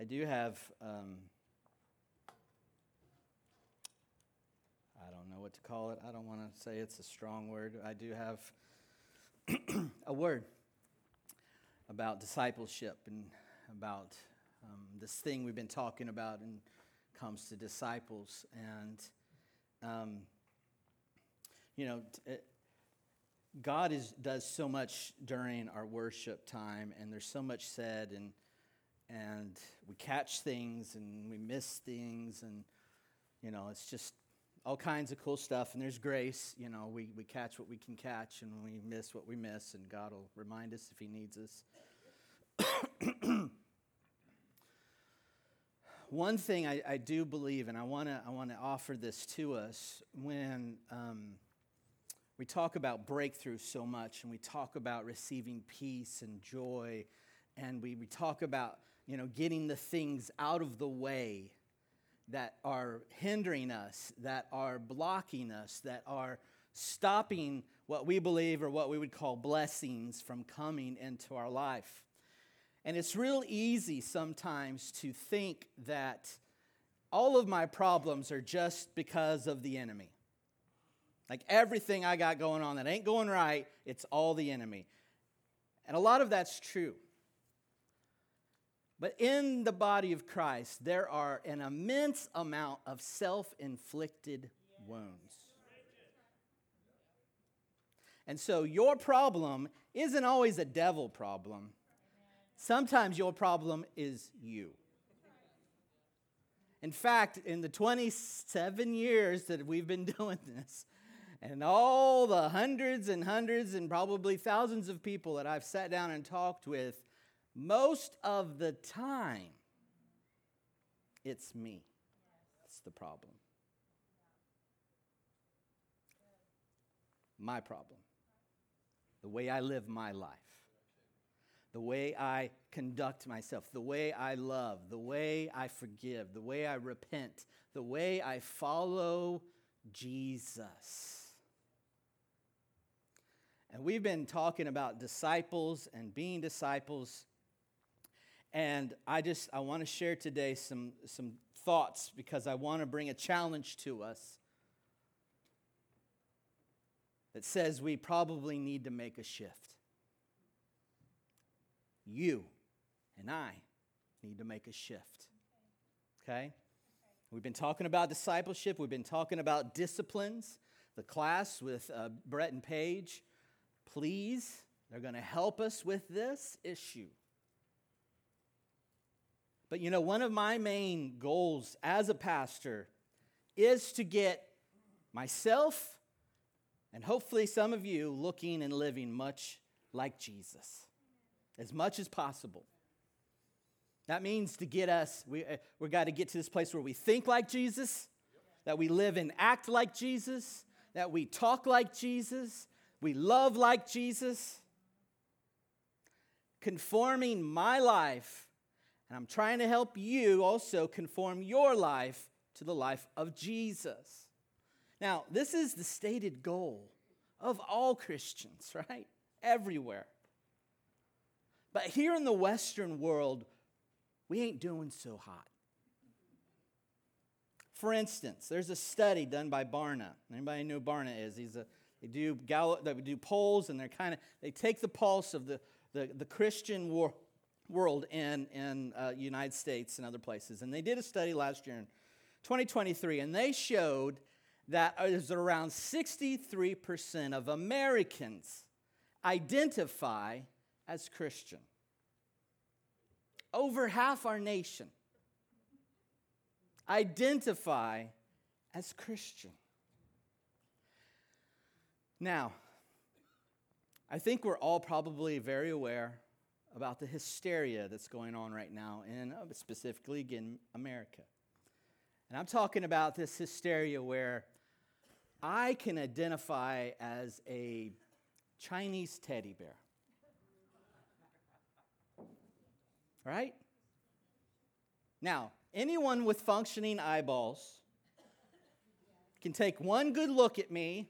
I do have, um, I don't know what to call it. I don't want to say it's a strong word. I do have a word about discipleship and about um, this thing we've been talking about and comes to disciples. And, um, you know, it, God is, does so much during our worship time, and there's so much said, and and we catch things and we miss things and you know it's just all kinds of cool stuff. And there's grace you know we, we catch what we can catch and we miss what we miss and god will remind us if he needs us. One thing I, I, do believe and i want to i want to offer this to us when um, we talk about breakthrough so much and we talk about receiving peace and joy and we, we talk about you know, getting the things out of the way that are hindering us, that are blocking us, that are stopping what we believe or what we would call blessings from coming into our life. And it's real easy sometimes to think that all of my problems are just because of the enemy. Like everything I got going on that ain't going right, it's all the enemy. And a lot of that's true. But in the body of Christ, there are an immense amount of self inflicted wounds. And so your problem isn't always a devil problem. Sometimes your problem is you. In fact, in the 27 years that we've been doing this, and all the hundreds and hundreds and probably thousands of people that I've sat down and talked with, most of the time, it's me. That's the problem. My problem. The way I live my life. The way I conduct myself. The way I love. The way I forgive. The way I repent. The way I follow Jesus. And we've been talking about disciples and being disciples and I just I want to share today some some thoughts because I want to bring a challenge to us that says we probably need to make a shift. You and I need to make a shift. Okay? We've been talking about discipleship, we've been talking about disciplines. The class with uh, Brett and Paige, please, they're going to help us with this issue. But you know, one of my main goals as a pastor is to get myself and hopefully some of you looking and living much like Jesus as much as possible. That means to get us, we, uh, we got to get to this place where we think like Jesus, that we live and act like Jesus, that we talk like Jesus, we love like Jesus. Conforming my life and I'm trying to help you also conform your life to the life of Jesus. Now, this is the stated goal of all Christians, right? Everywhere. But here in the Western world, we ain't doing so hot. For instance, there's a study done by Barna. Anybody know Barna is? He's a they do they do polls, and they're kind of they take the pulse of the, the, the Christian world world in in uh, United States and other places. And they did a study last year in 2023, and they showed that there's around 63% of Americans identify as Christian. Over half our nation identify as Christian. Now, I think we're all probably very aware about the hysteria that's going on right now in uh, specifically in America. And I'm talking about this hysteria where I can identify as a Chinese teddy bear. Right? Now, anyone with functioning eyeballs can take one good look at me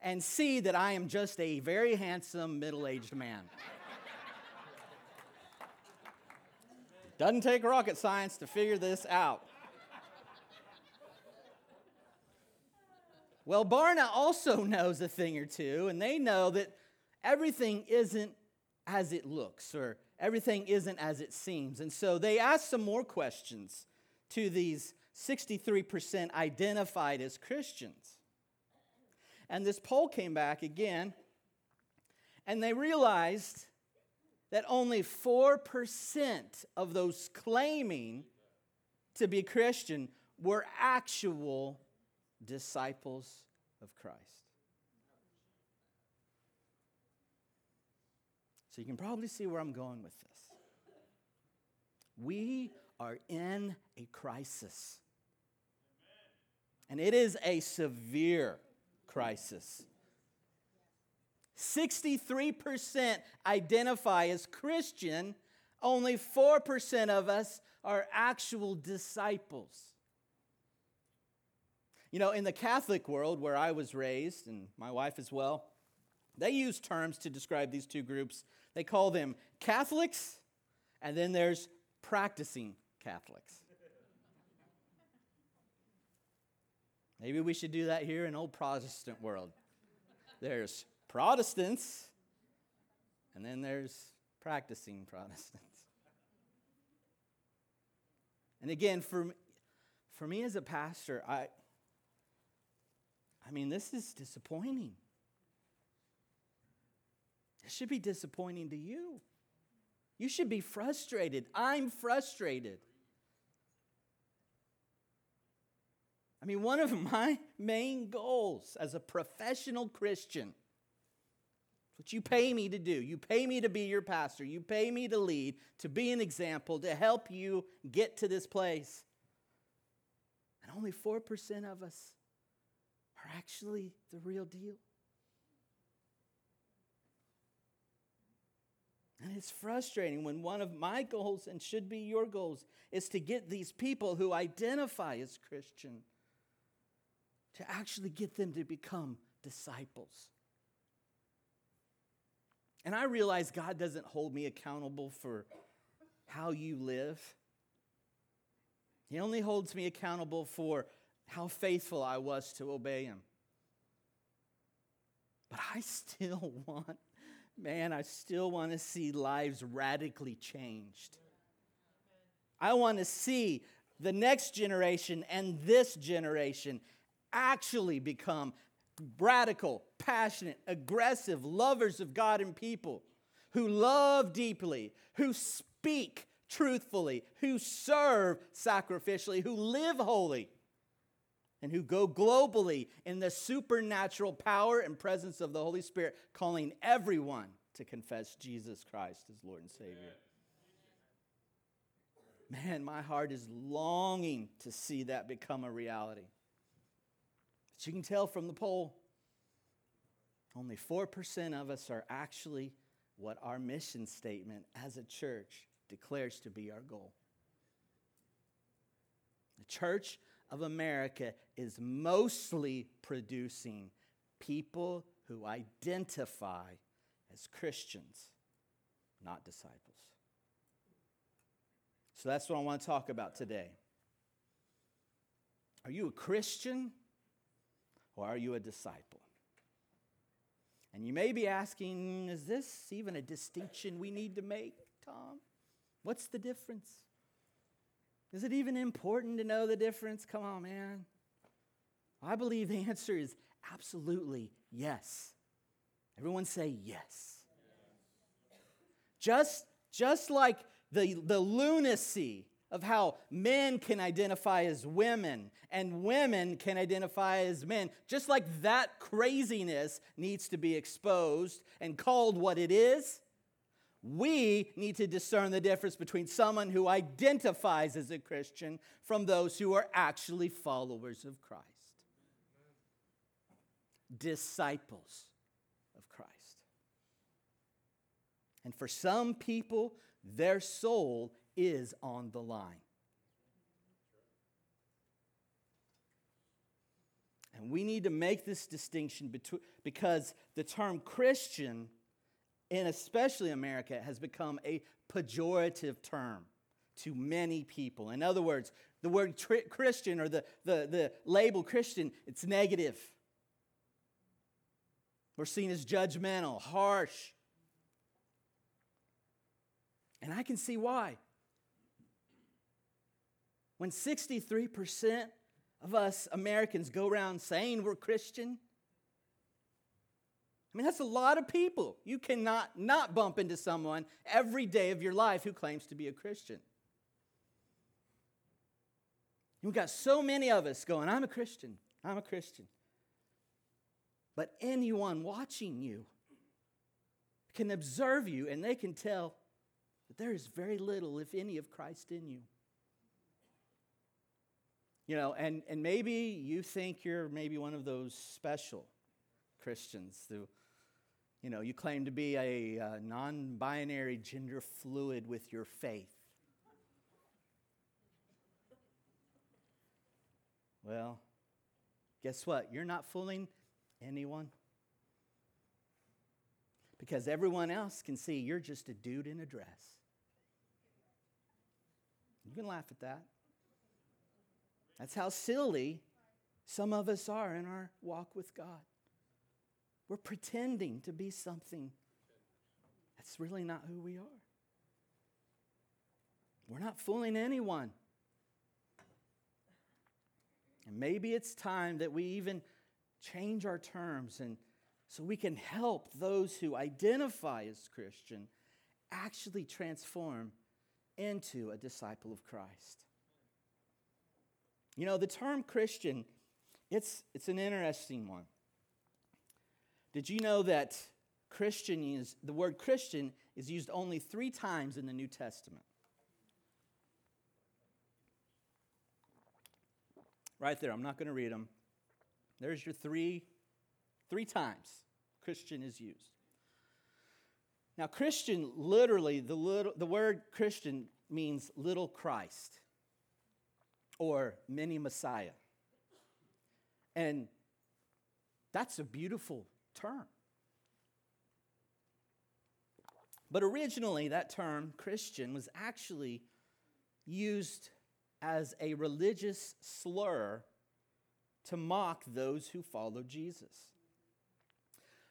and see that I am just a very handsome middle aged man. Doesn't take rocket science to figure this out. Well, Barna also knows a thing or two, and they know that everything isn't as it looks or everything isn't as it seems. And so they ask some more questions to these 63% identified as Christians. And this poll came back again, and they realized that only 4% of those claiming to be Christian were actual disciples of Christ. So you can probably see where I'm going with this. We are in a crisis. And it is a severe crisis. 63% identify as Christian, only 4% of us are actual disciples. You know, in the Catholic world where I was raised, and my wife as well, they use terms to describe these two groups. They call them Catholics, and then there's practicing Catholics. Maybe we should do that here in old Protestant world. There's Protestants, and then there's practicing Protestants. And again, for, for me as a pastor, I, I mean, this is disappointing. It should be disappointing to you. You should be frustrated. I'm frustrated. I mean, one of my main goals as a professional Christian, what you pay me to do, you pay me to be your pastor, you pay me to lead, to be an example, to help you get to this place. And only 4% of us are actually the real deal. And it's frustrating when one of my goals, and should be your goals, is to get these people who identify as Christian to actually get them to become disciples. And I realize God doesn't hold me accountable for how you live. He only holds me accountable for how faithful I was to obey Him. But I still want, man, I still want to see lives radically changed. I want to see the next generation and this generation actually become radical, passionate, aggressive lovers of God and people who love deeply, who speak truthfully, who serve sacrificially, who live holy and who go globally in the supernatural power and presence of the Holy Spirit, calling everyone to confess Jesus Christ as Lord and Savior. Man, my heart is longing to see that become a reality. But you can tell from the poll, only 4% of us are actually what our mission statement as a church declares to be our goal. The church of America is mostly producing people who identify as Christians, not disciples. So that's what I want to talk about today. Are you a Christian or are you a disciple? And you may be asking, is this even a distinction we need to make, Tom? What's the difference? Is it even important to know the difference? Come on, man. I believe the answer is absolutely yes. Everyone say yes. Just, just like the, the lunacy of how men can identify as women and women can identify as men, just like that craziness needs to be exposed and called what it is, we need to discern the difference between someone who identifies as a Christian from those who are actually followers of Christ. Disciples of Christ. And for some people, their soul is on the line. And we need to make this distinction between, because the term Christian and especially America, has become a pejorative term to many people. In other words, the word tri- Christian or the, the, the label Christian, it's negative. We're seen as judgmental, harsh. And I can see why. When 63% of us Americans go around saying we're Christian, I mean, that's a lot of people. You cannot not bump into someone every day of your life who claims to be a Christian. We've got so many of us going, I'm a Christian, I'm a Christian. But anyone watching you can observe you and they can tell that there is very little, if any, of Christ in you. You know, and, and maybe you think you're maybe one of those special Christians who, you know, you claim to be a, uh, a non binary gender fluid with your faith. Well, guess what? You're not fooling anyone. Because everyone else can see you're just a dude in a dress. You can laugh at that. That's how silly some of us are in our walk with God. We're pretending to be something that's really not who we are. We're not fooling anyone. And maybe it's time that we even change our terms and so we can help those who identify as Christian actually transform into a disciple of Christ. You know, the term Christian, it's, it's an interesting one. Did you know that Christian is, the word Christian is used only three times in the New Testament? Right there, I'm not going to read them. There's your three, three times Christian is used. Now, Christian, literally, the, little, the word Christian means little Christ or mini Messiah. And that's a beautiful term. But originally, that term, Christian, was actually used as a religious slur to mock those who follow Jesus.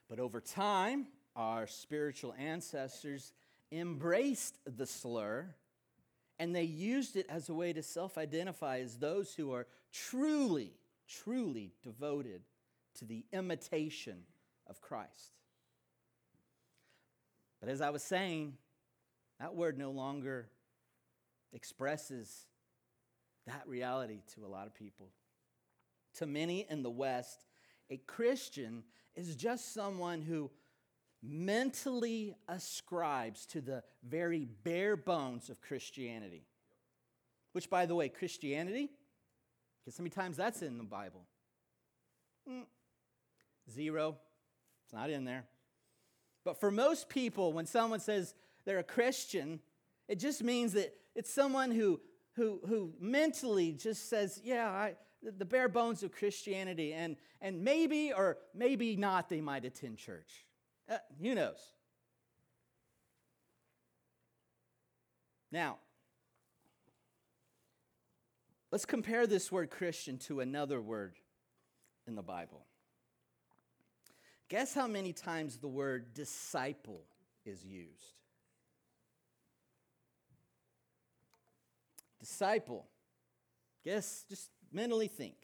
But over time, our spiritual ancestors embraced the slur and they used it as a way to self identify as those who are truly, truly devoted to the imitation of Christ. But as I was saying, that word no longer expresses that reality to a lot of people. To many in the West, a Christian is just someone who mentally ascribes to the very bare bones of Christianity. Which, by the way, Christianity, guess how many times that's in the Bible? Mm, zero. It's not in there. But for most people, when someone says they're a Christian, it just means that it's someone who who, who mentally just says, yeah, I, the bare bones of Christianity, and, and maybe or maybe not they might attend church. Uh, who knows? Now, let's compare this word Christian to another word in the Bible. Guess how many times the word disciple is used? disciple. Guess, just mentally think.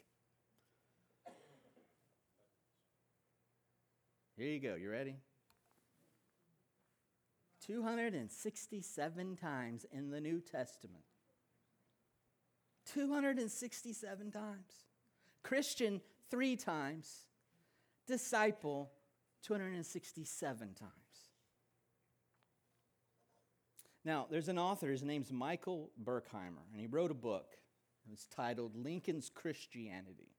Here you go. You ready? 267 times in the New Testament. 267 times. Christian, three times. Disciple, 267 times. Now, there's an author, his name's Michael Burkhimer, and he wrote a book. It was titled Lincoln's Christianity.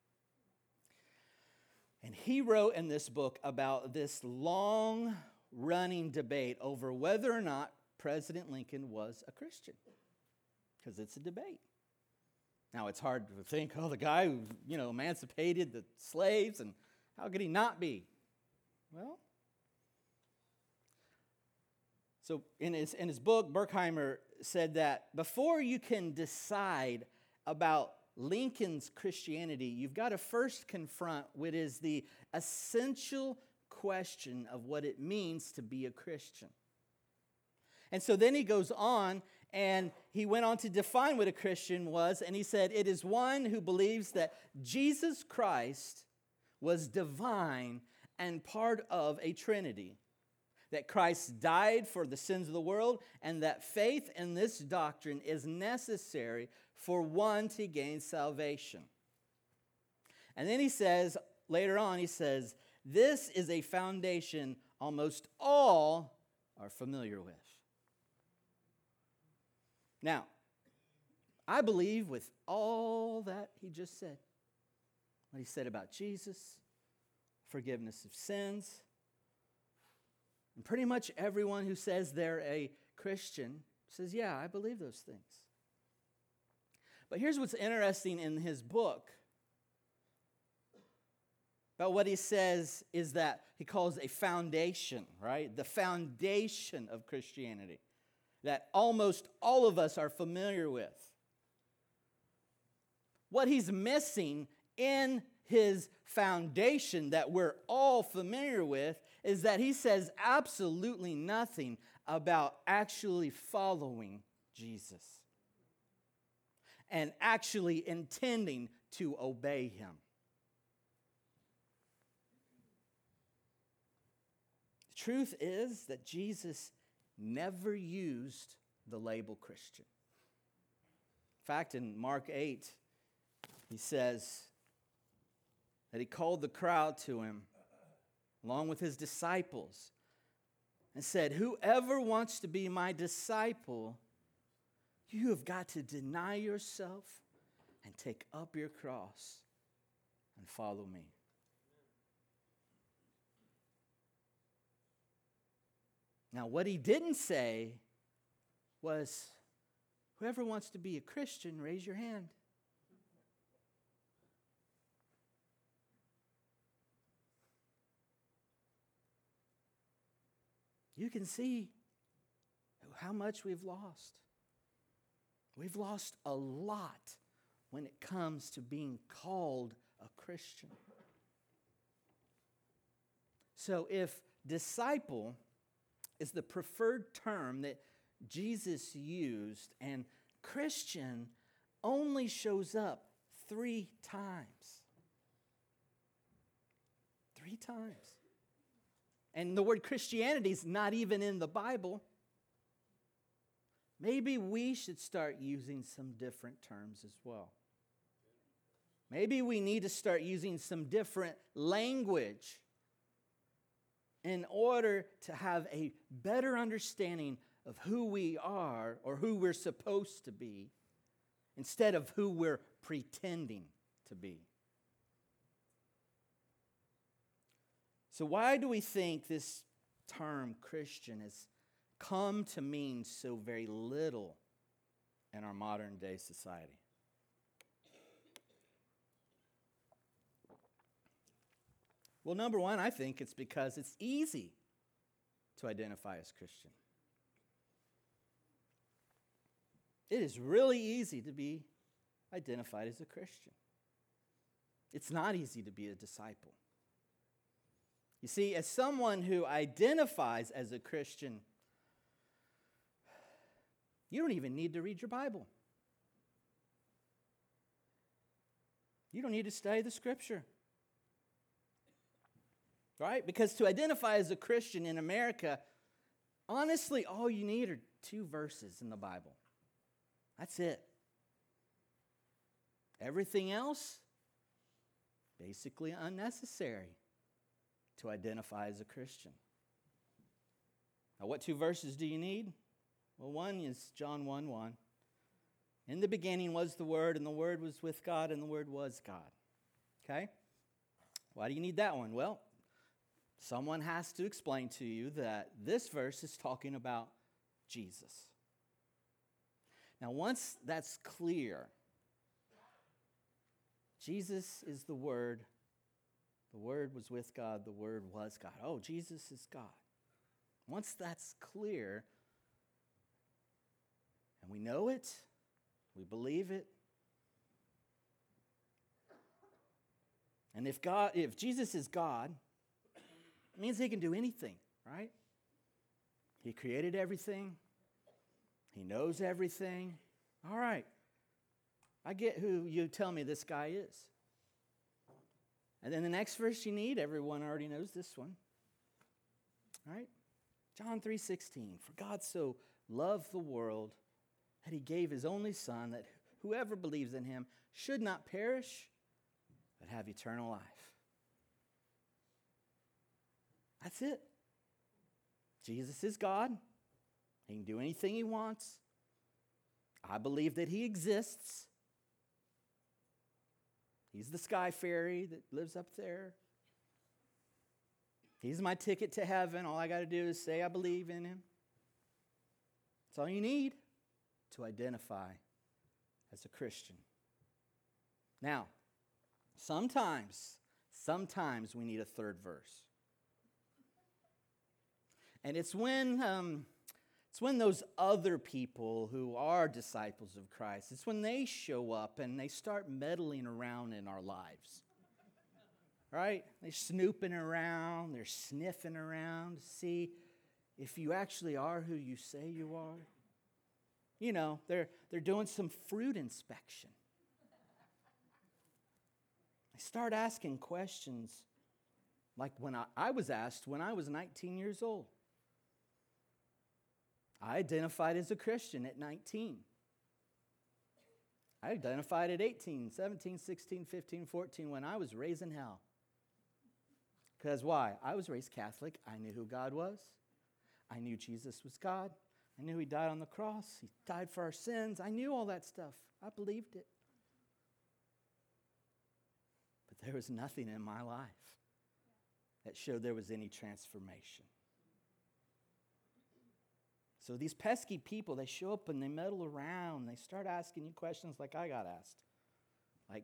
And he wrote in this book about this long running debate over whether or not President Lincoln was a Christian, because it's a debate. Now, it's hard to think, oh, the guy who, you know, emancipated the slaves, and how could he not be? Well, So, in his, in his book, Burkhimer said that before you can decide about Lincoln's Christianity, you've got to first confront what is the essential question of what it means to be a Christian. And so then he goes on and he went on to define what a Christian was, and he said, It is one who believes that Jesus Christ was divine and part of a Trinity. That Christ died for the sins of the world, and that faith in this doctrine is necessary for one to gain salvation. And then he says, later on, he says, This is a foundation almost all are familiar with. Now, I believe with all that he just said, what he said about Jesus, forgiveness of sins, and pretty much everyone who says they're a Christian says, Yeah, I believe those things. But here's what's interesting in his book about what he says is that he calls a foundation, right? The foundation of Christianity that almost all of us are familiar with. What he's missing in his foundation that we're all familiar with is that he says absolutely nothing about actually following Jesus and actually intending to obey him. Truth is that Jesus never used the label Christian. In fact, in Mark 8, he says that he called the crowd to him along with his disciples and said, Whoever wants to be my disciple, you have got to deny yourself and take up your cross and follow me. Now, what he didn't say was, Whoever wants to be a Christian, raise your hand. You can see how much we've lost. We've lost a lot when it comes to being called a Christian. So, if disciple is the preferred term that Jesus used, and Christian only shows up three times. Three times. And the word Christianity is not even in the Bible. Maybe we should start using some different terms as well. Maybe we need to start using some different language in order to have a better understanding of who we are or who we're supposed to be instead of who we're pretending to be. So, why do we think this term Christian has come to mean so very little in our modern day society? Well, number one, I think it's because it's easy to identify as Christian. It is really easy to be identified as a Christian. It's not easy to be a disciple. You see, as someone who identifies as a Christian, you don't even need to read your Bible. You don't need to study the scripture right? Because to identify as a Christian in America, honestly, all you need are two verses in the Bible. That's it. Everything else, basically unnecessary to identify as a Christian. Now, what two verses do you need? Well, one is John 1 1. In the beginning was the Word, and the Word was with God, and the Word was God. Okay? Why do you need that one? Well, someone has to explain to you that this verse is talking about Jesus. Now, once that's clear, Jesus is the Word. The Word was with God, the Word was God. Oh, Jesus is God. Once that's clear, And we know it, we believe it. And if God, if Jesus is God, it means he can do anything, right? He created everything. He knows everything. All right. I get who you tell me this guy is. And then the next verse you need, everyone already knows this one. All right? John 3:16. For God so loved the world that he gave his only son that whoever believes in him should not perish but have eternal life. That's it. Jesus is God. He can do anything he wants. I believe that he exists. He's the sky fairy that lives up there. He's my ticket to heaven. All I got to do is say I believe in him. That's all you need to identify as a Christian. Now, sometimes, sometimes we need a third verse. And it's when, um, it's when those other people who are disciples of Christ, it's when they show up and they start meddling around in our lives. Right? They're snooping around, they're sniffing around to see if you actually are who you say you are. You know, they're, they're doing some fruit inspection. They start asking questions like when I, I was asked when I was 19 years old. I identified as a Christian at 19. I identified at 18, 17, 16, 15, 14 when I was raised in hell. Because why? I was raised Catholic. I knew who God was. I knew Jesus was God. I knew He died on the cross. He died for our sins. I knew all that stuff. I believed it. But there was nothing in my life that showed there was any transformation. So these pesky people, they show up and they meddle around. They start asking you questions like I got asked. Like,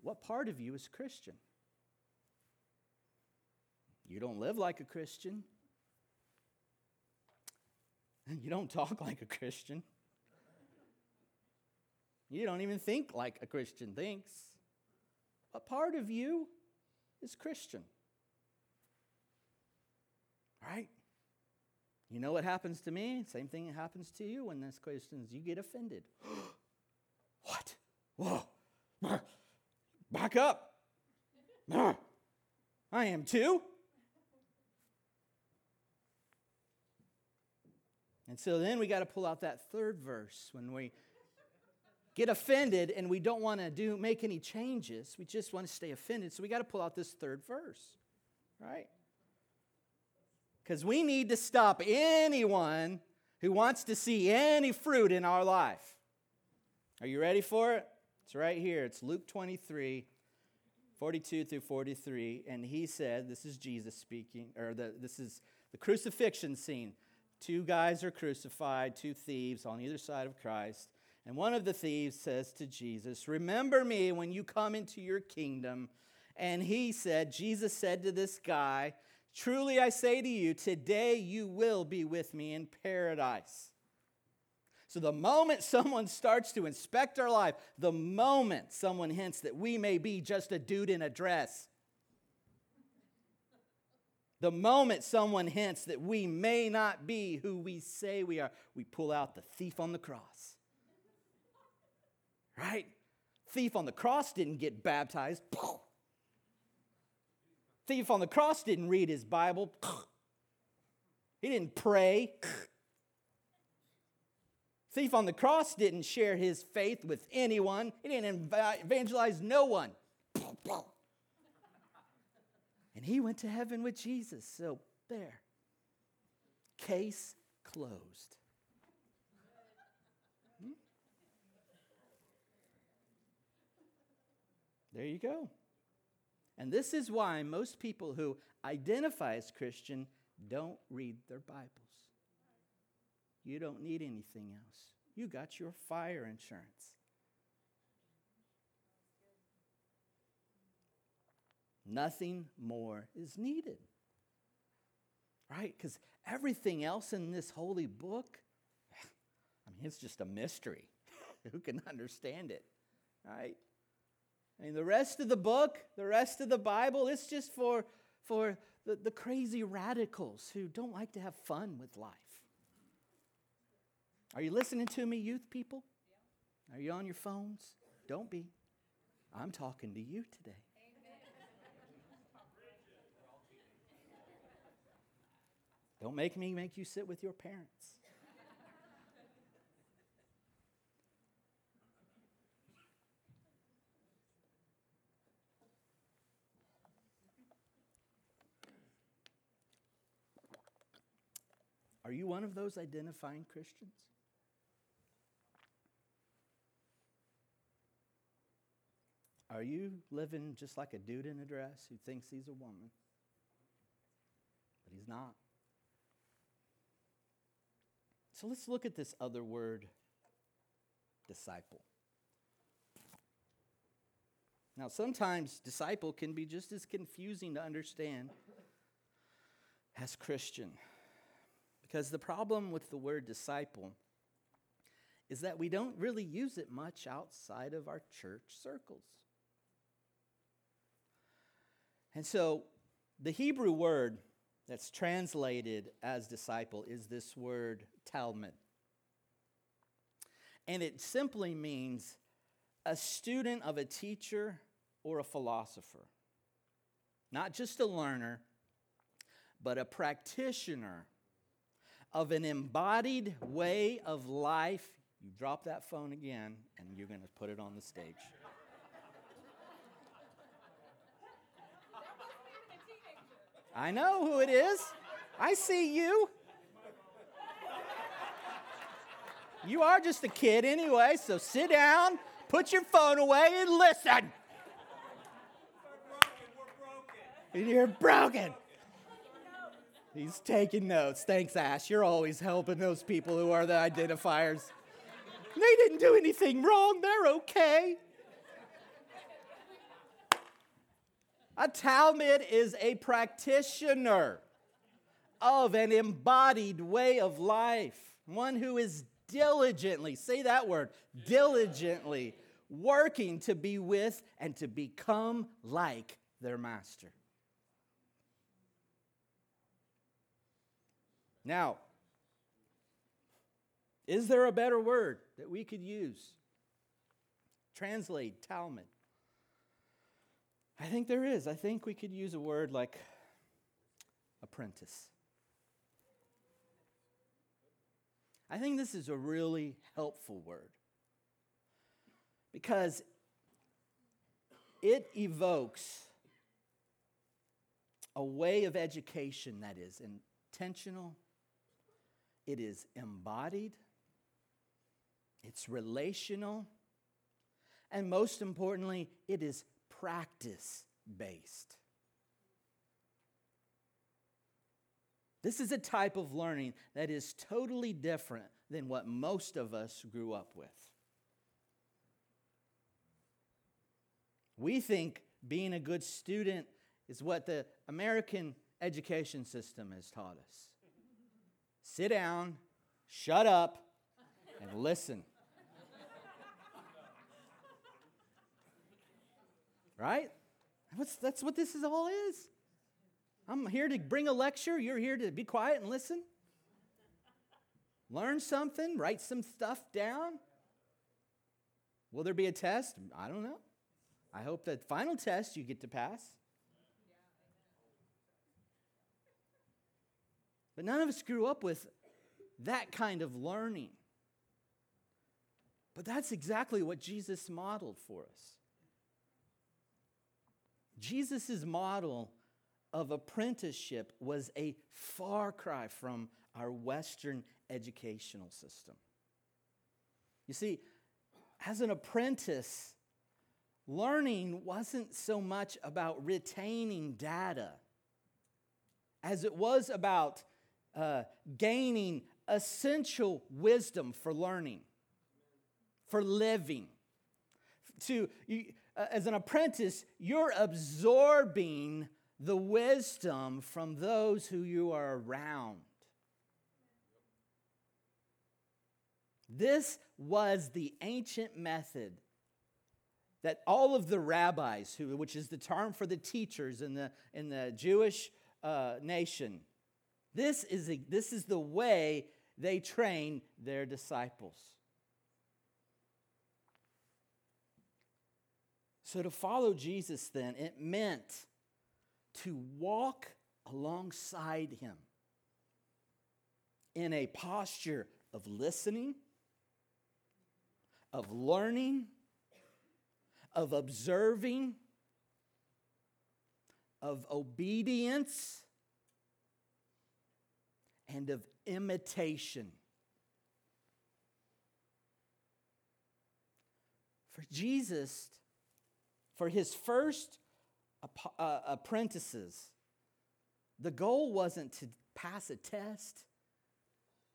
what part of you is Christian? You don't live like a Christian. You don't talk like a Christian. You don't even think like a Christian thinks. What part of you is Christian? Right? You know what happens to me? Same thing happens to you when this question is you get offended. what? Whoa. Back up. I am too. And so then we got to pull out that third verse when we get offended and we don't want to do make any changes. We just want to stay offended. So we got to pull out this third verse. Right? Because we need to stop anyone who wants to see any fruit in our life. Are you ready for it? It's right here. It's Luke 23, 42 through 43. And he said, This is Jesus speaking, or the, this is the crucifixion scene. Two guys are crucified, two thieves on either side of Christ. And one of the thieves says to Jesus, Remember me when you come into your kingdom. And he said, Jesus said to this guy, Truly I say to you, today you will be with me in paradise. So, the moment someone starts to inspect our life, the moment someone hints that we may be just a dude in a dress, the moment someone hints that we may not be who we say we are, we pull out the thief on the cross. Right? Thief on the cross didn't get baptized thief on the cross didn't read his Bible. He didn't pray. Thief on the cross didn't share his faith with anyone. He didn't evangelize no one. And he went to heaven with Jesus. So there. Case closed. Hmm? There you go. And this is why most people who identify as Christian don't read their Bibles. You don't need anything else. You got your fire insurance. Nothing more is needed. Right? Because everything else in this holy book, I mean, it's just a mystery. Who can understand it? Right? I mean, the rest of the book, the rest of the Bible, it's just for, for the, the crazy radicals who don't like to have fun with life. Are you listening to me, youth people? Are you on your phones? Don't be. I'm talking to you today. Don't make me make you sit with your parents. Are you one of those identifying Christians? Are you living just like a dude in a dress who thinks he's a woman, but he's not? So let's look at this other word, disciple. Now, sometimes disciple can be just as confusing to understand as Christian. Because the problem with the word disciple is that we don't really use it much outside of our church circles. And so the Hebrew word that's translated as disciple is this word Talmud. And it simply means a student of a teacher or a philosopher. Not just a learner, but a practitioner of an embodied way of life. You drop that phone again, and you're going to put it on the stage. I know who it is. I see you. You are just a kid anyway, so sit down, put your phone away, and listen. And You're broken. He's taking notes. Thanks, Ash. You're always helping those people who are the identifiers. They didn't do anything wrong. They're okay. A Talmud is a practitioner of an embodied way of life, one who is diligently, say that word, diligently working to be with and to become like their master. Now, is there a better word that we could use? Translate Talmud. I think there is. I think we could use a word like apprentice. I think this is a really helpful word because it evokes a way of education that is intentional it is embodied, it's relational, and most importantly, it is practice based. This is a type of learning that is totally different than what most of us grew up with. We think being a good student is what the American education system has taught us sit down, shut up, and listen. right? That's, that's what this is all is. I'm here to bring a lecture. You're here to be quiet and listen. Learn something, write some stuff down. Will there be a test? I don't know. I hope that final test you get to pass. But none of us grew up with that kind of learning. But that's exactly what Jesus modeled for us. Jesus' model of apprenticeship was a far cry from our Western educational system. You see, as an apprentice, learning wasn't so much about retaining data as it was about uh, gaining essential wisdom for learning, for living. To, you, uh, as an apprentice, you're absorbing the wisdom from those who you are around. This was the ancient method that all of the rabbis, who, which is the term for the teachers in the, in the Jewish uh, nation, this is, a, this is the way they train their disciples. So to follow Jesus, then, it meant to walk alongside him in a posture of listening, of learning, of observing, of obedience, and of imitation. For Jesus, for his first uh, apprentices, the goal wasn't to pass a test,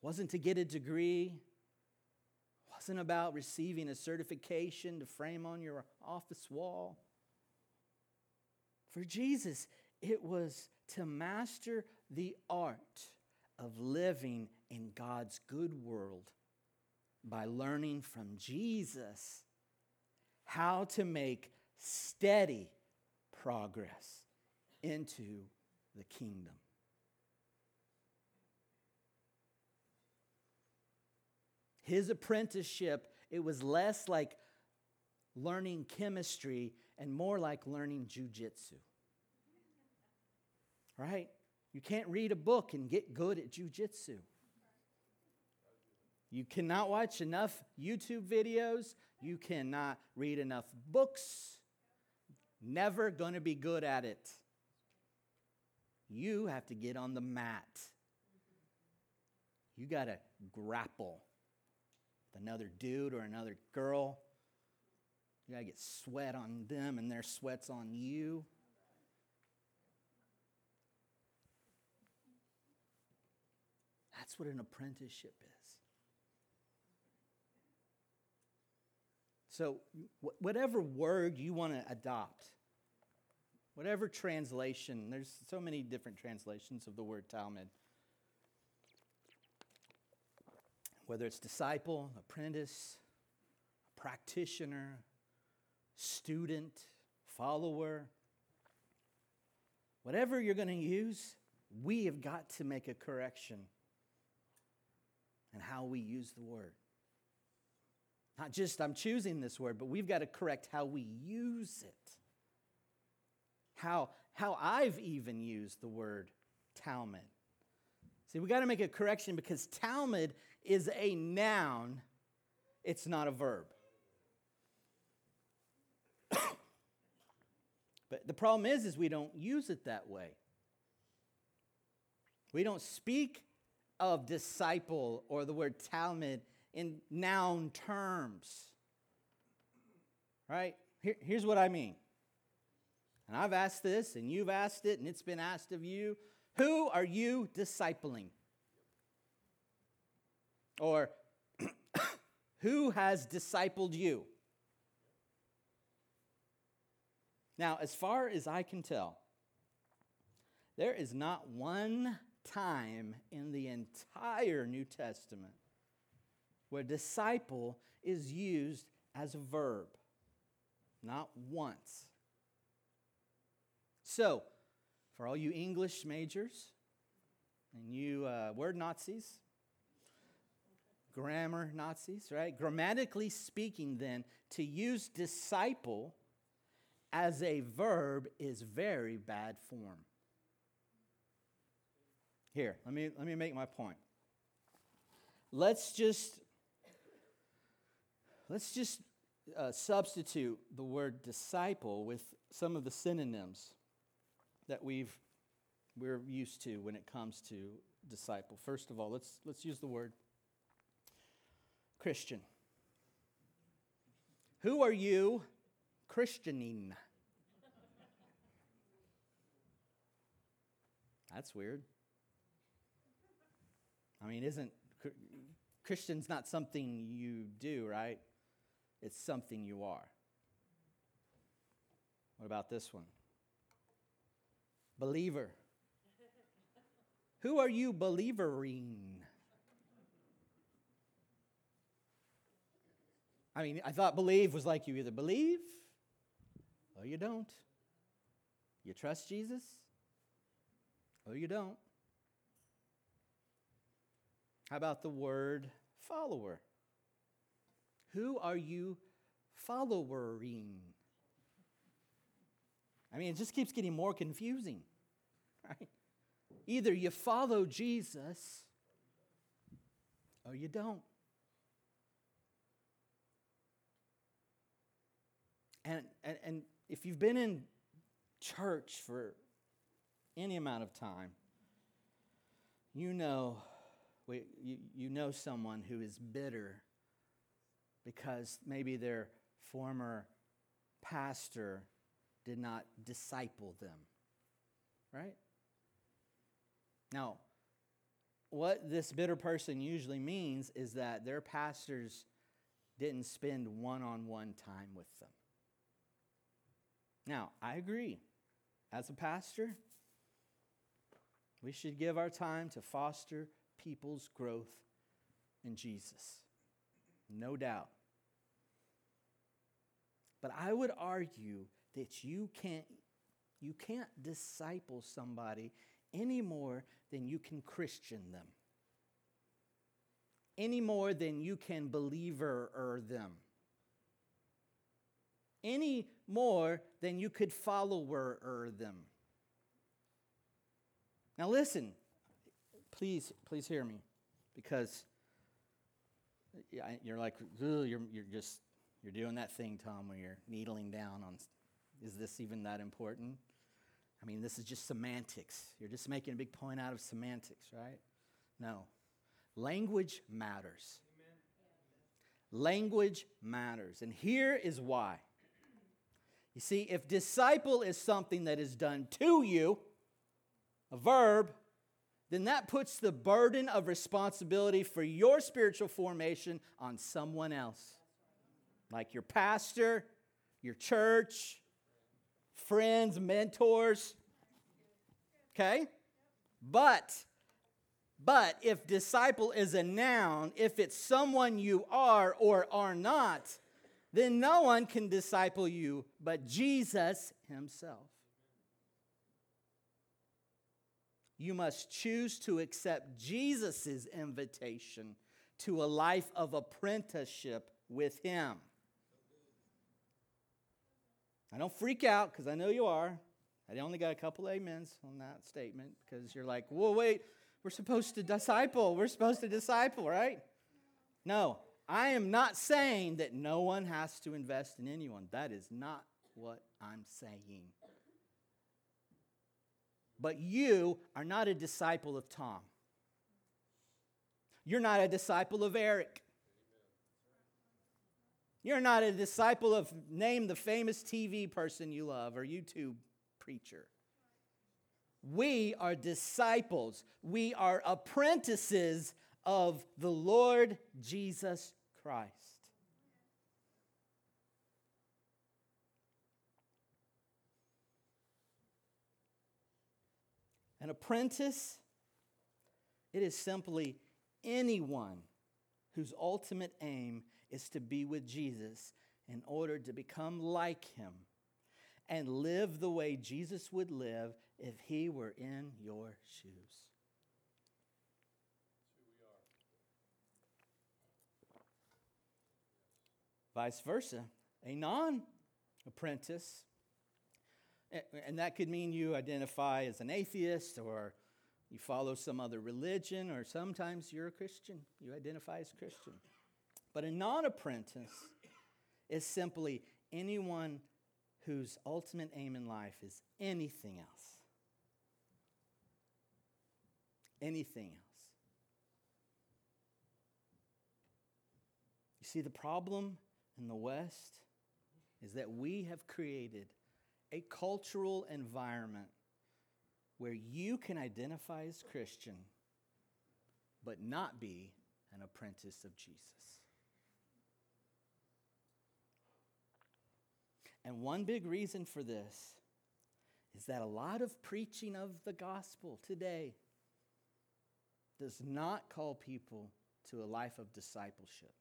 wasn't to get a degree, wasn't about receiving a certification to frame on your office wall. For Jesus, it was to master the art of living in God's good world by learning from Jesus how to make steady progress into the kingdom. His apprenticeship, it was less like learning chemistry and more like learning jujitsu. Right? You can't read a book and get good at jujitsu. You cannot watch enough YouTube videos. You cannot read enough books. Never going to be good at it. You have to get on the mat. You got to grapple with another dude or another girl. You got to get sweat on them and their sweats on you. That's what an apprenticeship is. So, whatever word you want to adopt, whatever translation, there's so many different translations of the word talmid. Whether it's disciple, apprentice, practitioner, student, follower, whatever you're going to use, we have got to make a correction and how we use the word. Not just I'm choosing this word, but we've got to correct how we use it. How, how I've even used the word talmid. See, we got to make a correction because talmid is a noun, it's not a verb. but the problem is is we don't use it that way. We don't speak of disciple or the word talmid in noun terms. Right? Here, here's what I mean. And I've asked this, and you've asked it, and it's been asked of you. Who are you discipling? Or who has discipled you? Now, as far as I can tell, there is not one time in the entire New Testament where disciple is used as a verb. Not once. So, for all you English majors and you uh, word Nazis, grammar Nazis, right? Grammatically speaking, then, to use disciple as a verb is very bad form. Here, let me, let me make my point. Let's just let's just uh, substitute the word disciple with some of the synonyms that we've we're used to when it comes to disciple. First of all, let's let's use the word Christian. Who are you Christianing? That's weird. I mean, isn't Christian's not something you do, right? It's something you are. What about this one? Believer. Who are you believering? I mean, I thought believe was like you either believe or you don't. You trust Jesus or you don't. How about the word follower? Who are you following? I mean, it just keeps getting more confusing, right? Either you follow Jesus or you don't. And, and, and if you've been in church for any amount of time, you know, we, you, you know someone who is bitter because maybe their former pastor did not disciple them. Right? Now, what this bitter person usually means is that their pastors didn't spend one on one time with them. Now, I agree. As a pastor, we should give our time to foster people's growth in Jesus. No doubt. But I would argue that you can't, you can't disciple somebody any more than you can Christian them, any more than you can believer er them, any more than you could follower er them. Now, listen, please, please hear me, because you're like, you're, you're just, you're doing that thing, Tom, where you're needling down on, is this even that important? I mean, this is just semantics. You're just making a big point out of semantics, right? No. Language matters. Amen. Language matters. And here is why. You see, if disciple is something that is done to you, a verb, then that puts the burden of responsibility for your spiritual formation on someone else. Like your pastor, your church, friends, mentors. Okay? But, but if disciple is a noun, if it's someone you are or are not, then no one can disciple you but Jesus himself. You must choose to accept Jesus' invitation to a life of apprenticeship with him. I don't freak out because I know you are. I only got a couple amens on that statement because you're like, whoa, wait, we're supposed to disciple. We're supposed to disciple, right? No, I am not saying that no one has to invest in anyone. That is not what I'm saying. But you are not a disciple of Tom. You're not a disciple of Eric. You're not a disciple of, name the famous TV person you love or YouTube preacher. We are disciples, we are apprentices of the Lord Jesus Christ. An apprentice, it is simply anyone whose ultimate aim is to be with Jesus in order to become like him and live the way Jesus would live if he were in your shoes. Vice versa, a non apprentice, and that could mean you identify as an atheist or you follow some other religion, or sometimes you're a Christian. You identify as Christian. But a non apprentice is simply anyone whose ultimate aim in life is anything else. Anything else. You see, the problem in the West is that we have created a cultural environment where you can identify as Christian but not be an apprentice of Jesus. And one big reason for this is that a lot of preaching of the gospel today does not call people to a life of discipleship.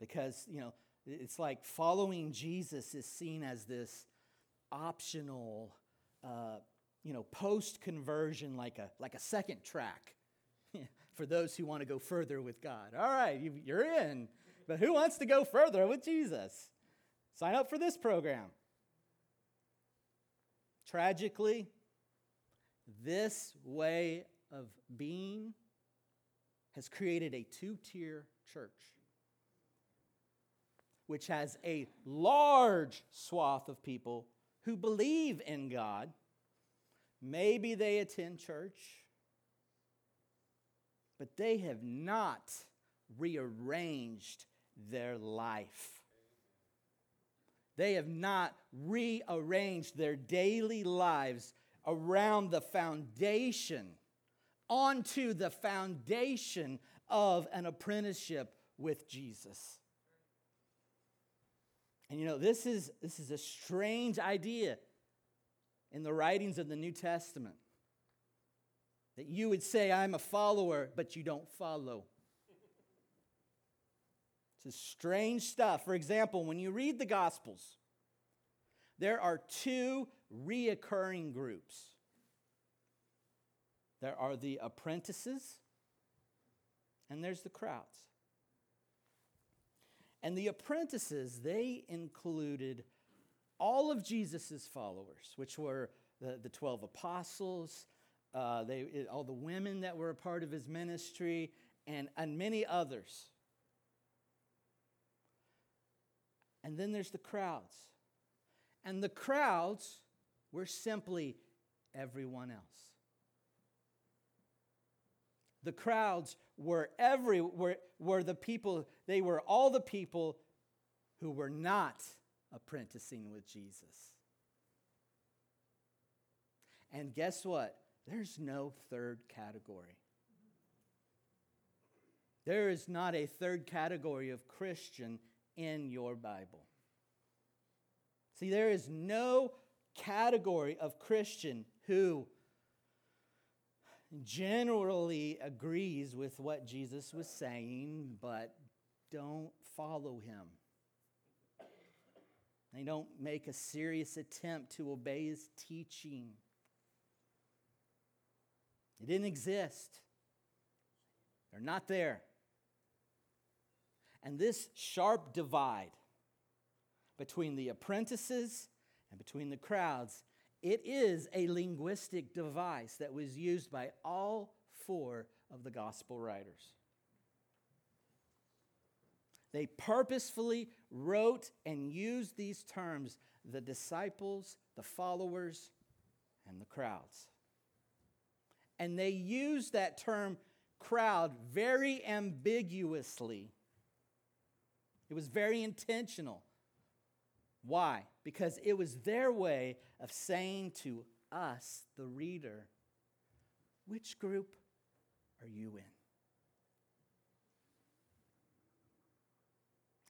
Because, you know, it's like following Jesus is seen as this optional, uh, you know, post conversion, like a, like a second track for those who want to go further with God. All right, you, you're in, but who wants to go further with Jesus? Sign up for this program. Tragically, this way of being has created a two tier church, which has a large swath of people who believe in God. Maybe they attend church, but they have not rearranged their life. They have not rearranged their daily lives around the foundation, onto the foundation of an apprenticeship with Jesus. And you know, this is, this is a strange idea in the writings of the New Testament. That you would say, I'm a follower, but you don't follow. It's strange stuff. For example, when you read the Gospels, there are two reoccurring groups there are the apprentices, and there's the crowds. And the apprentices, they included all of Jesus' followers, which were the, the 12 apostles, uh, they, all the women that were a part of his ministry, and, and many others. And then there's the crowds. And the crowds were simply everyone else. The crowds were every were, were the people, they were all the people who were not apprenticing with Jesus. And guess what? There's no third category. There is not a third category of Christian in your Bible. See, there is no category of Christian who generally agrees with what Jesus was saying, but don't follow him. They don't make a serious attempt to obey his teaching. It didn't exist. They're not there. And this sharp divide between the apprentices and between the crowds, it is a linguistic device that was used by all four of the gospel writers. They purposefully wrote and used these terms the disciples, the followers, and the crowds. And they used that term crowd very ambiguously. It was very intentional. Why? Because it was their way of saying to us, the reader, which group are you in?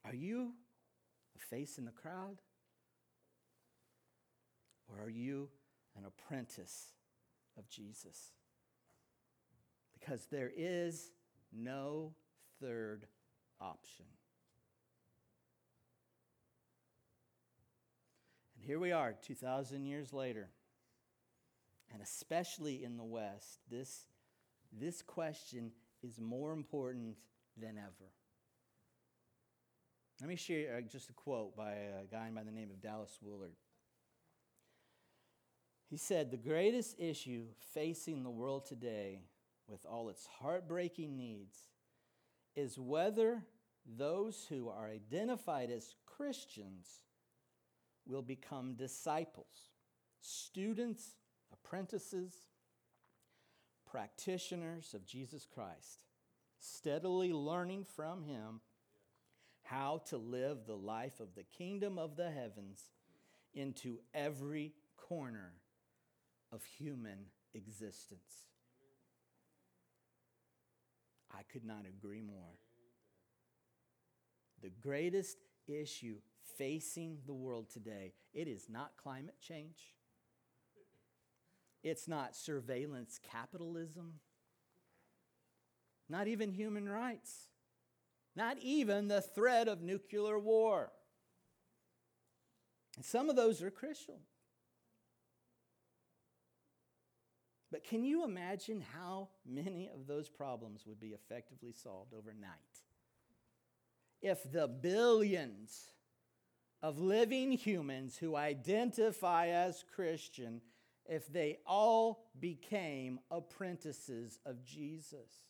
Are you a face in the crowd? Or are you an apprentice of Jesus? Because there is no third option. Here we are, 2,000 years later. And especially in the West, this, this question is more important than ever. Let me share uh, just a quote by a guy by the name of Dallas Willard. He said, The greatest issue facing the world today, with all its heartbreaking needs, is whether those who are identified as Christians will become disciples, students, apprentices, practitioners of Jesus Christ, steadily learning from Him how to live the life of the kingdom of the heavens into every corner of human existence. I could not agree more. The greatest issue facing the world today. It is not climate change, it's not surveillance capitalism, not even human rights. not even the threat of nuclear war. And some of those are crucial. But can you imagine how many of those problems would be effectively solved overnight? If the billions of living humans who identify as Christian, if they all became apprentices of Jesus.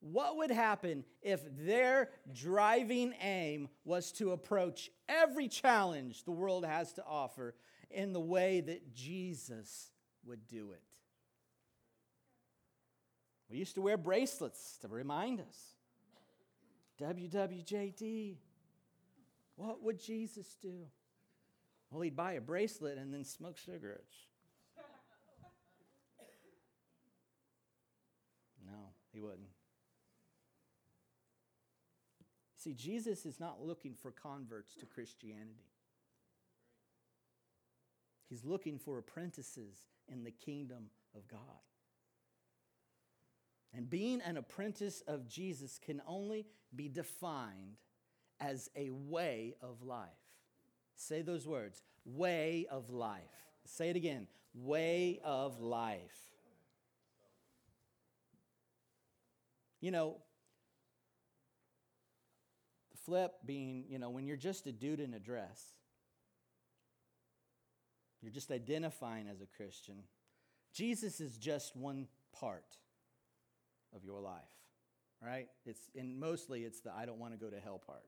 What would happen if their driving aim was to approach every challenge the world has to offer in the way that Jesus would do it? We used to wear bracelets to remind us. WWJD. What would Jesus do? Well, he'd buy a bracelet and then smoke cigarettes. No, he wouldn't. See, Jesus is not looking for converts to Christianity. He's looking for apprentices in the kingdom of God. And being an apprentice of Jesus can only be defined as a way of life. Say those words way of life. Say it again way of life. You know, the flip being, you know, when you're just a dude in a dress, you're just identifying as a Christian. Jesus is just one part of your life, right? It's and mostly it's the I don't want to go to hell part.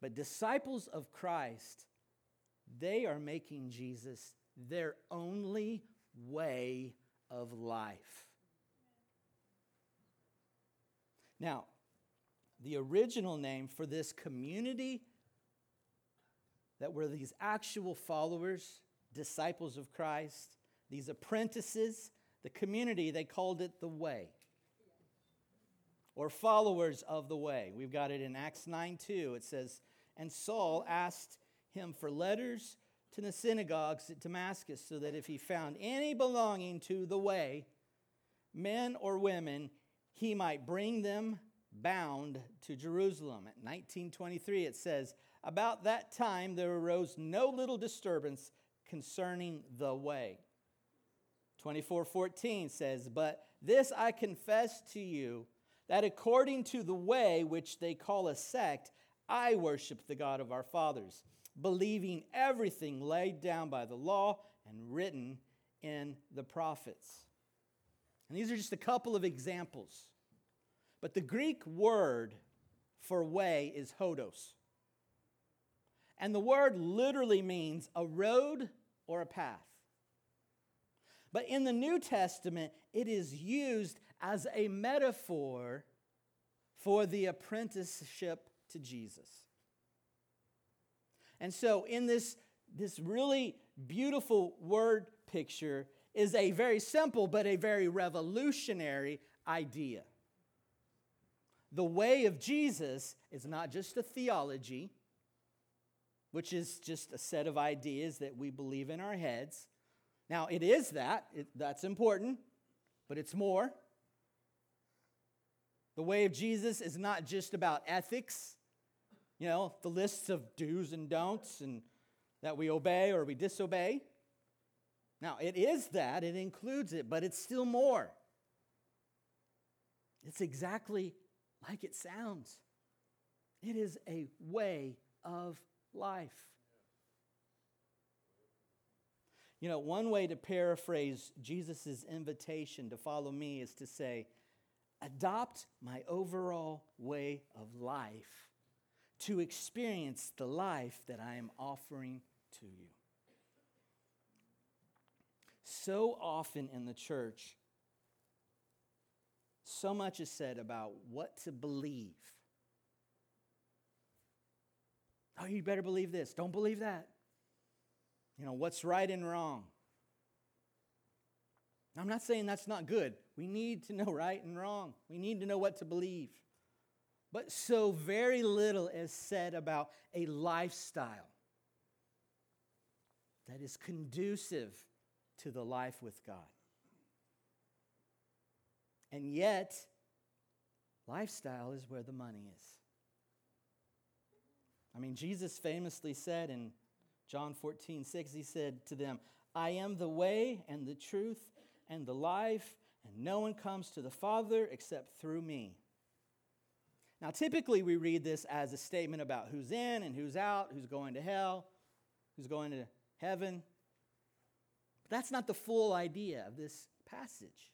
But disciples of Christ, they are making Jesus their only way of life. Now, the original name for this community that were these actual followers, disciples of Christ, these apprentices, the community, they called it the Way or followers of the way. We've got it in Acts 9 2. It says, And Saul asked him for letters to the synagogues at Damascus, so that if he found any belonging to the way, men or women, he might bring them bound to Jerusalem. At 1923, it says, About that time there arose no little disturbance concerning the way. 24:14 says, "But this I confess to you that according to the way which they call a sect, I worship the God of our fathers, believing everything laid down by the law and written in the prophets. And these are just a couple of examples. But the Greek word for way is hodos. And the word literally means a road or a path. But in the New Testament, it is used as a metaphor for the apprenticeship to Jesus. And so, in this, this really beautiful word picture, is a very simple but a very revolutionary idea. The way of Jesus is not just a theology, which is just a set of ideas that we believe in our heads. Now, it is that, it, that's important, but it's more. The way of Jesus is not just about ethics, you know, the lists of do's and don'ts and that we obey or we disobey. Now, it is that, it includes it, but it's still more. It's exactly like it sounds. It is a way of life. You know, one way to paraphrase Jesus' invitation to follow me is to say, adopt my overall way of life to experience the life that I am offering to you. So often in the church, so much is said about what to believe. Oh, you better believe this. Don't believe that. You know, what's right and wrong. I'm not saying that's not good. We need to know right and wrong, we need to know what to believe. But so very little is said about a lifestyle that is conducive to the life with God. And yet, lifestyle is where the money is. I mean, Jesus famously said in John 14, 6, he said to them, I am the way and the truth and the life, and no one comes to the Father except through me. Now, typically we read this as a statement about who's in and who's out, who's going to hell, who's going to heaven. But that's not the full idea of this passage.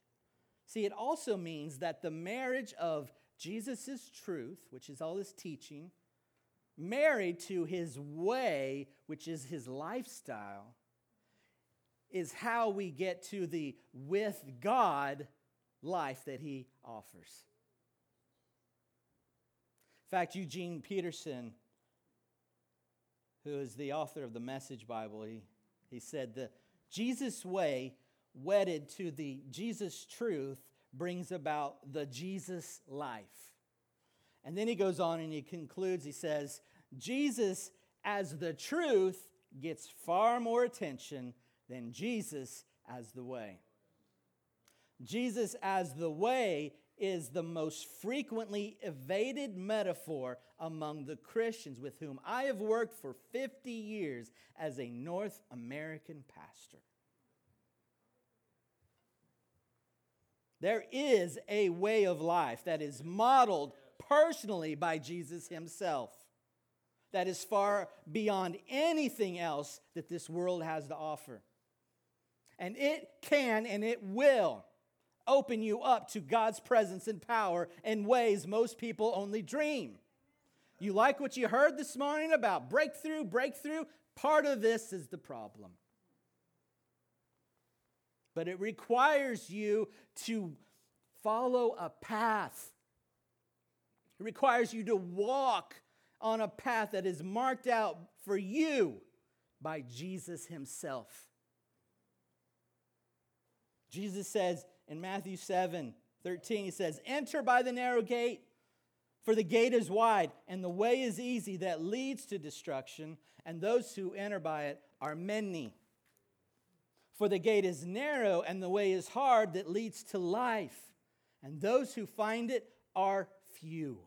See, it also means that the marriage of Jesus' truth, which is all his teaching, married to his way, which is his lifestyle, is how we get to the with God life that he offers. In fact, Eugene Peterson, who is the author of the Message Bible, he, he said the Jesus way wedded to the Jesus truth brings about the Jesus life. And then he goes on and he concludes, he says, Jesus as the truth gets far more attention than Jesus as the way. Jesus as the way is the most frequently evaded metaphor among the Christians with whom I have worked for 50 years as a North American pastor. There is a way of life that is modeled personally by Jesus himself, that is far beyond anything else that this world has to offer. And it can and it will open you up to God's presence and power in ways most people only dream. You like what you heard this morning about breakthrough, breakthrough? Part of this is the problem. But it requires you to follow a path. It requires you to walk on a path that is marked out for you by Jesus Himself. Jesus says in Matthew 7 13, He says, Enter by the narrow gate, for the gate is wide, and the way is easy that leads to destruction, and those who enter by it are many. For the gate is narrow, and the way is hard that leads to life, and those who find it are few.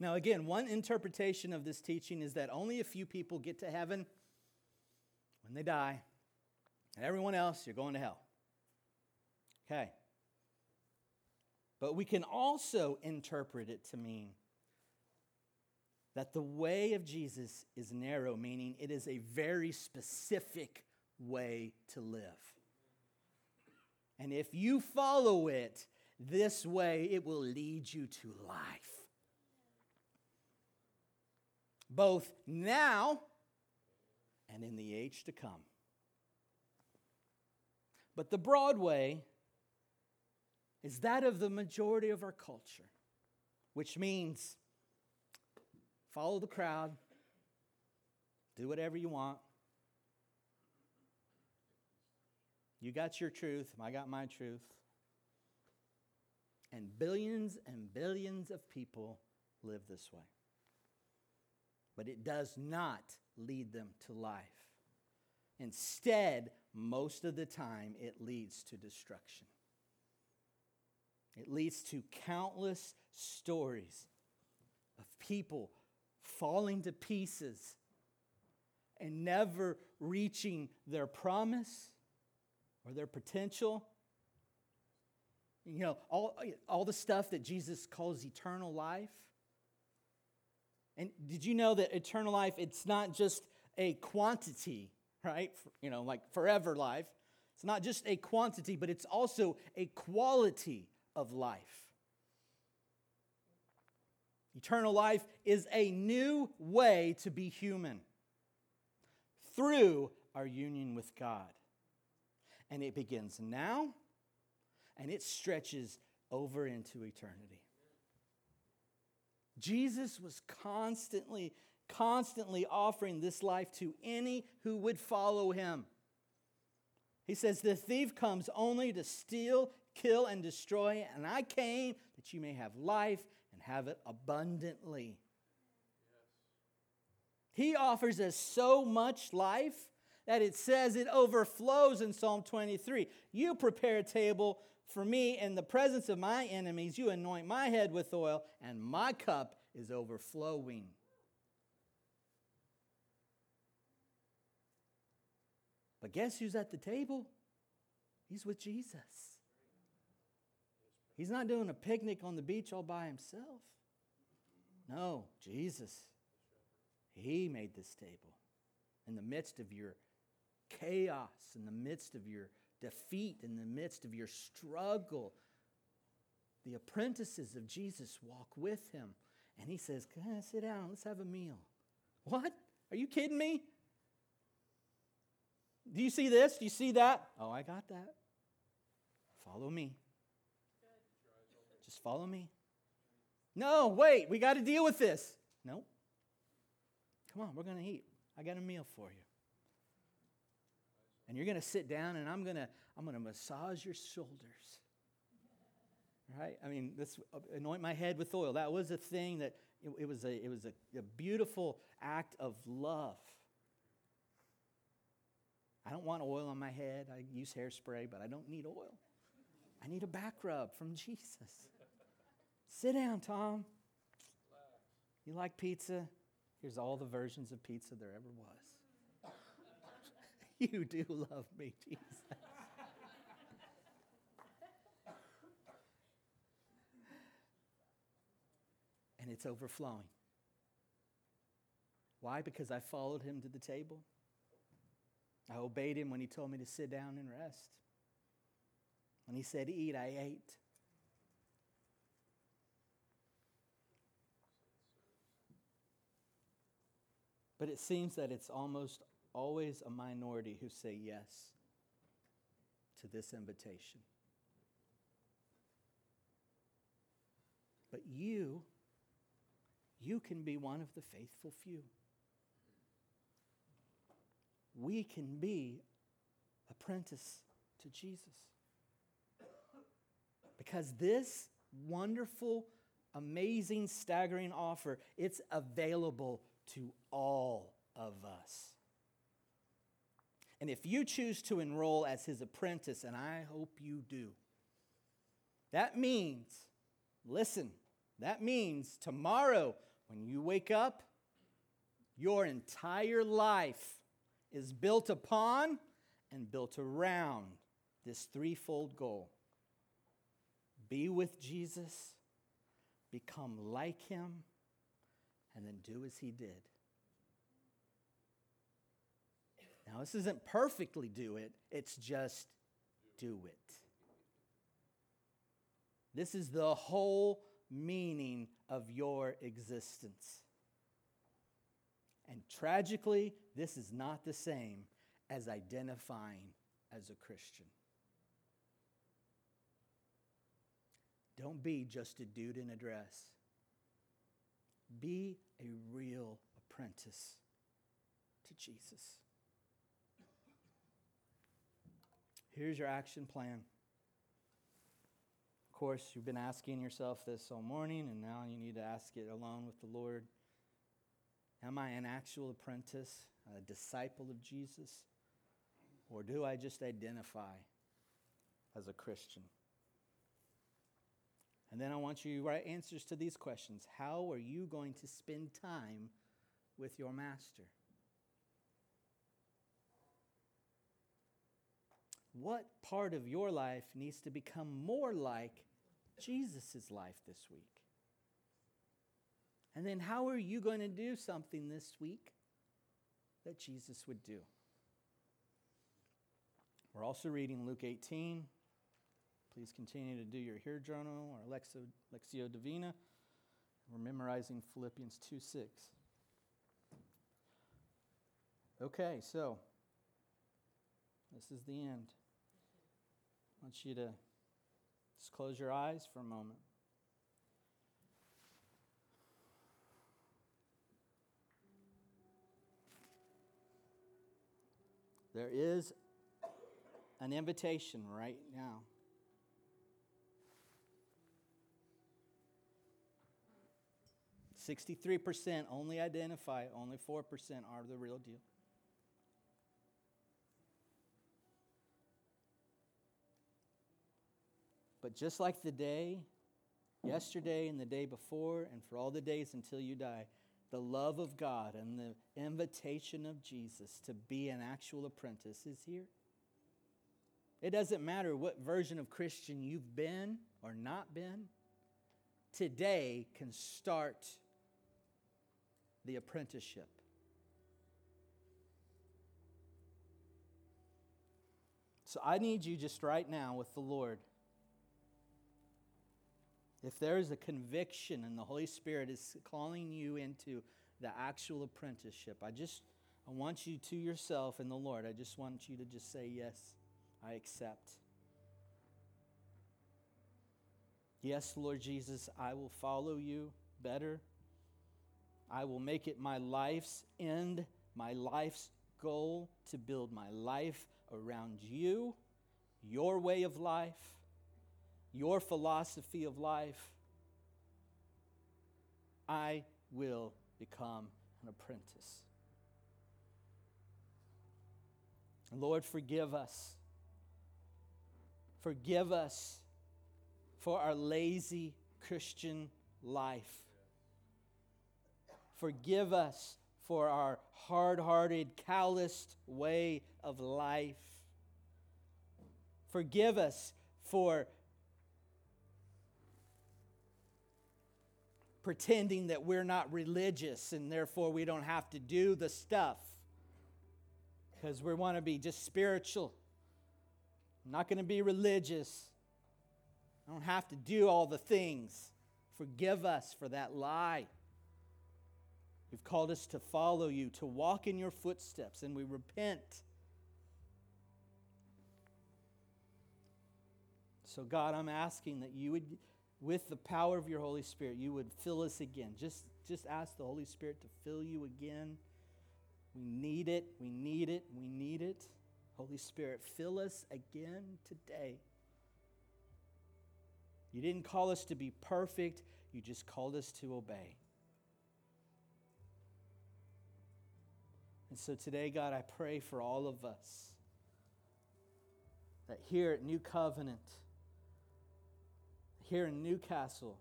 Now, again, one interpretation of this teaching is that only a few people get to heaven when they die, and everyone else, you're going to hell. Okay. But we can also interpret it to mean that the way of Jesus is narrow, meaning it is a very specific way to live. And if you follow it this way, it will lead you to life. Both now and in the age to come. But the Broadway is that of the majority of our culture, which means follow the crowd, do whatever you want. You got your truth, I got my truth. And billions and billions of people live this way. But it does not lead them to life. Instead, most of the time, it leads to destruction. It leads to countless stories of people falling to pieces and never reaching their promise or their potential. You know, all, all the stuff that Jesus calls eternal life. And did you know that eternal life, it's not just a quantity, right? You know, like forever life. It's not just a quantity, but it's also a quality of life. Eternal life is a new way to be human through our union with God. And it begins now and it stretches over into eternity. Jesus was constantly, constantly offering this life to any who would follow him. He says, The thief comes only to steal, kill, and destroy, and I came that you may have life and have it abundantly. He offers us so much life that it says it overflows in Psalm 23. You prepare a table for me in the presence of my enemies. You anoint my head with oil, and my cup is overflowing. But guess who's at the table? He's with Jesus. He's not doing a picnic on the beach all by himself. No, Jesus. He made this table in the midst of your chaos, in the midst of your defeat, in the midst of your struggle. The apprentices of Jesus walk with him. And he says, Come sit down, let's have a meal. What? Are you kidding me? Do you see this? Do you see that? Oh, I got that. Follow me. Just follow me. No, wait, we got to deal with this. No. Come on, we're going to eat. I got a meal for you. And you're going to sit down and I'm going to I'm going to massage your shoulders. Right? I mean, this anoint my head with oil. That was a thing that it, it was a it was a, a beautiful act of love. I don't want oil on my head. I use hairspray, but I don't need oil. I need a back rub from Jesus. Sit down, Tom. You like pizza? Here's all the versions of pizza there ever was. you do love me, Jesus. and it's overflowing. Why? Because I followed him to the table. I obeyed him when he told me to sit down and rest. When he said eat, I ate. But it seems that it's almost always a minority who say yes to this invitation. But you, you can be one of the faithful few. We can be apprentice to Jesus. Because this wonderful, amazing, staggering offer, it's available to all of us. And if you choose to enroll as his apprentice, and I hope you do, that means, listen, that means tomorrow when you wake up, your entire life is built upon and built around this threefold goal be with Jesus, become like him, and then do as he did. Now, this isn't perfectly do it, it's just do it. This is the whole meaning of your existence. And tragically, this is not the same as identifying as a Christian. Don't be just a dude in a dress. Be a real apprentice to Jesus. Here's your action plan. Of course, you've been asking yourself this all morning, and now you need to ask it alone with the Lord. Am I an actual apprentice, a disciple of Jesus? Or do I just identify as a Christian? And then I want you to write answers to these questions. How are you going to spend time with your master? What part of your life needs to become more like Jesus' life this week? And then how are you going to do something this week that Jesus would do? We're also reading Luke 18. Please continue to do your Hear Journal or Lexio, Lectio Divina. We're memorizing Philippians 2 6. Okay, so this is the end. I want you to just close your eyes for a moment. There is an invitation right now. Sixty-three percent only identify, only four percent are the real deal. But just like the day, yesterday and the day before, and for all the days until you die, the love of God and the invitation of Jesus to be an actual apprentice is here. It doesn't matter what version of Christian you've been or not been, today can start the apprenticeship. So I need you just right now with the Lord. If there is a conviction and the Holy Spirit is calling you into the actual apprenticeship, I just I want you to yourself and the Lord. I just want you to just say yes. I accept. Yes, Lord Jesus, I will follow you better. I will make it my life's end, my life's goal to build my life around you, your way of life, your philosophy of life. I will become an apprentice. Lord, forgive us Forgive us for our lazy Christian life. Forgive us for our hard hearted, calloused way of life. Forgive us for pretending that we're not religious and therefore we don't have to do the stuff because we want to be just spiritual. I'm not going to be religious. I don't have to do all the things. Forgive us for that lie. You've called us to follow you, to walk in your footsteps, and we repent. So, God, I'm asking that you would, with the power of your Holy Spirit, you would fill us again. Just, just ask the Holy Spirit to fill you again. We need it. We need it. We need it. Holy Spirit, fill us again today. You didn't call us to be perfect, you just called us to obey. And so today, God, I pray for all of us that here at New Covenant, here in Newcastle,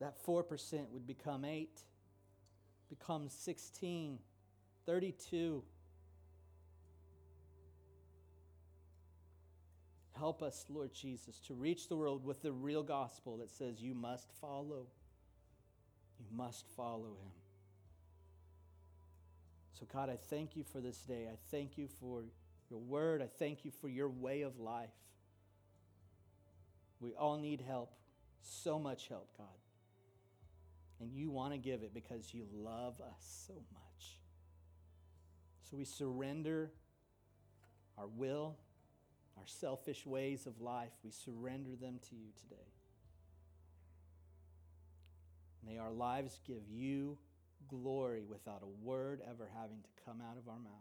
that 4% would become 8, become 16, 32. Help us, Lord Jesus, to reach the world with the real gospel that says you must follow. You must follow him. So, God, I thank you for this day. I thank you for your word. I thank you for your way of life. We all need help, so much help, God. And you want to give it because you love us so much. So we surrender our will, our selfish ways of life, we surrender them to you today. May our lives give you glory without a word ever having to come out of our mouth.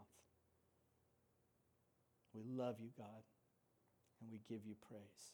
We love you, God, and we give you praise.